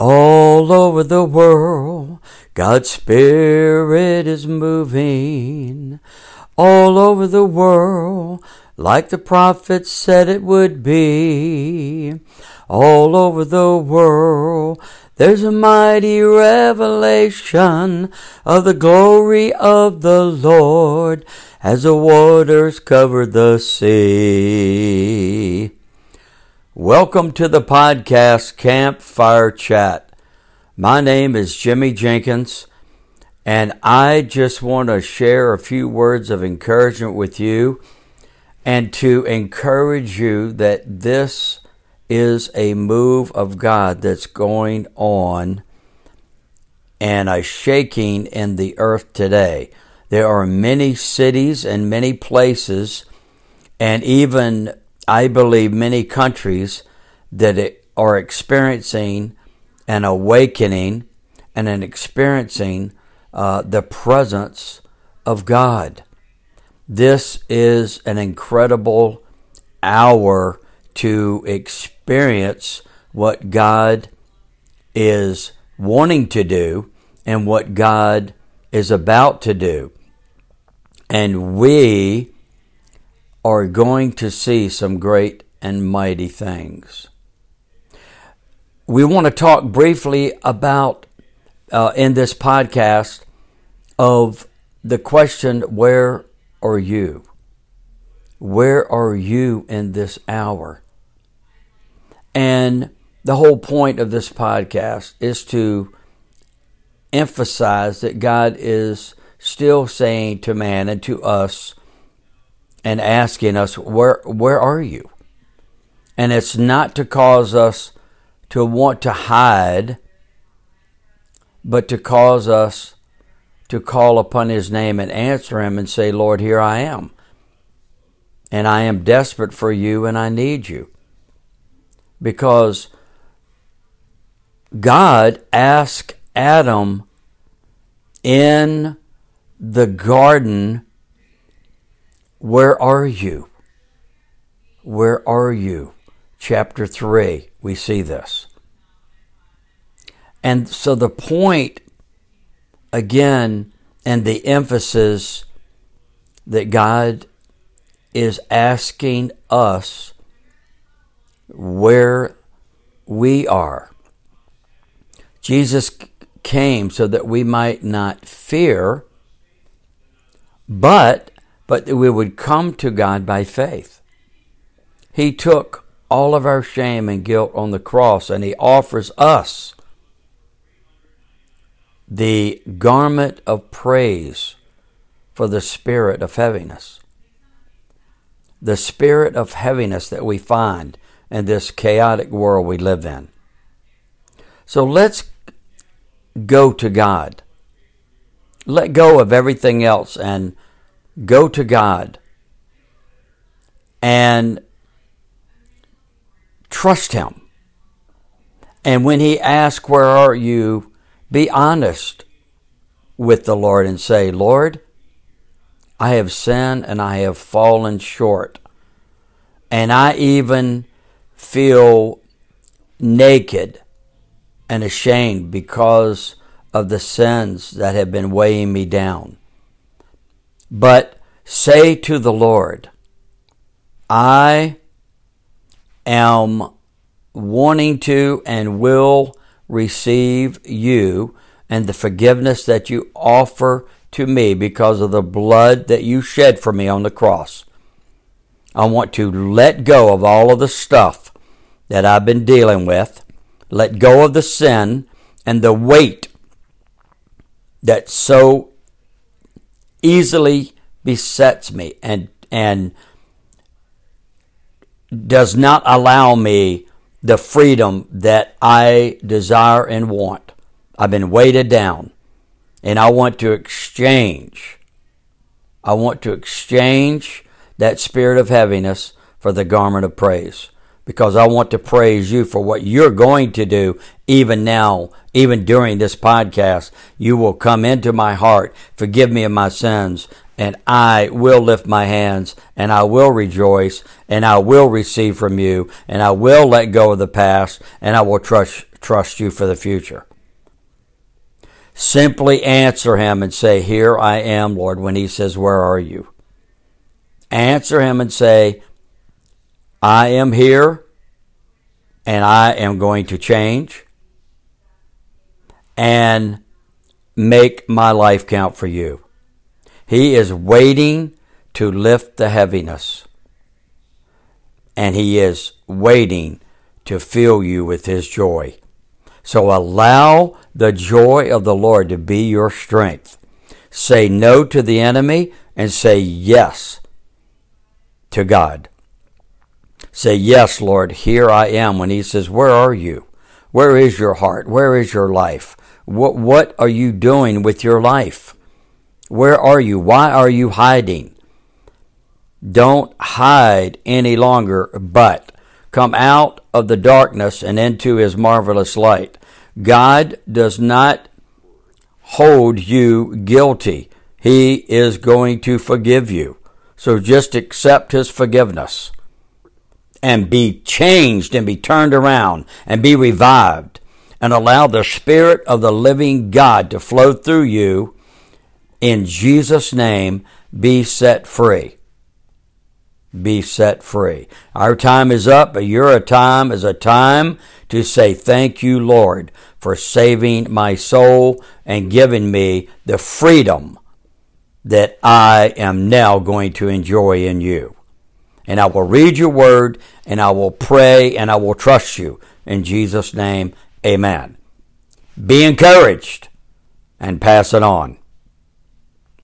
All over the world, God's Spirit is moving. All over the world, like the prophet said it would be. All over the world, there's a mighty revelation of the glory of the Lord as the waters cover the sea. Welcome to the podcast Campfire Chat. My name is Jimmy Jenkins, and I just want to share a few words of encouragement with you and to encourage you that this is a move of God that's going on and a shaking in the earth today. There are many cities and many places, and even, I believe, many countries that are experiencing an awakening and an experiencing uh, the presence of God. This is an incredible hour to experience what God is wanting to do and what God is about to do. And we are going to see some great and mighty things. We want to talk briefly about uh, in this podcast of the question where are you? Where are you in this hour? And the whole point of this podcast is to emphasize that God is still saying to man and to us and asking us, where, where are you? And it's not to cause us to want to hide, but to cause us to call upon his name and answer him and say, Lord, here I am. And I am desperate for you and I need you. Because God asked Adam in the garden, Where are you? Where are you? Chapter 3, we see this. And so the point, again, and the emphasis that God is asking us where we are. Jesus came so that we might not fear, but but that we would come to God by faith. He took all of our shame and guilt on the cross and he offers us the garment of praise for the spirit of heaviness. The spirit of heaviness that we find in this chaotic world we live in. So let's go to God. Let go of everything else and go to God and trust Him. And when He asks, Where are you? be honest with the Lord and say, Lord, I have sinned and I have fallen short. And I even feel naked and ashamed because of the sins that have been weighing me down. But say to the Lord, I am wanting to and will receive you and the forgiveness that you offer to me because of the blood that you shed for me on the cross. I want to let go of all of the stuff that I've been dealing with, let go of the sin and the weight that so easily besets me and and does not allow me the freedom that I desire and want. I've been weighted down and I want to exchange. I want to exchange that spirit of heaviness for the garment of praise because I want to praise you for what you're going to do even now, even during this podcast. You will come into my heart, forgive me of my sins, and I will lift my hands and I will rejoice and I will receive from you and I will let go of the past and I will trust trust you for the future. Simply answer him and say, Here I am, Lord, when he says, Where are you? Answer him and say, I am here and I am going to change and make my life count for you. He is waiting to lift the heaviness and He is waiting to fill you with His joy. So allow the joy of the Lord to be your strength. Say no to the enemy and say yes to God. Say, Yes, Lord, here I am. When He says, Where are you? Where is your heart? Where is your life? What, what are you doing with your life? Where are you? Why are you hiding? Don't hide any longer, but come out of the darkness and into his marvelous light. God does not hold you guilty. He is going to forgive you. So just accept his forgiveness and be changed and be turned around and be revived and allow the Spirit of the living God to flow through you. In Jesus' name, be set free be set free. Our time is up, but your time is a time to say thank you, Lord, for saving my soul and giving me the freedom that I am now going to enjoy in you. And I will read your word and I will pray and I will trust you. In Jesus' name, amen. Be encouraged and pass it on.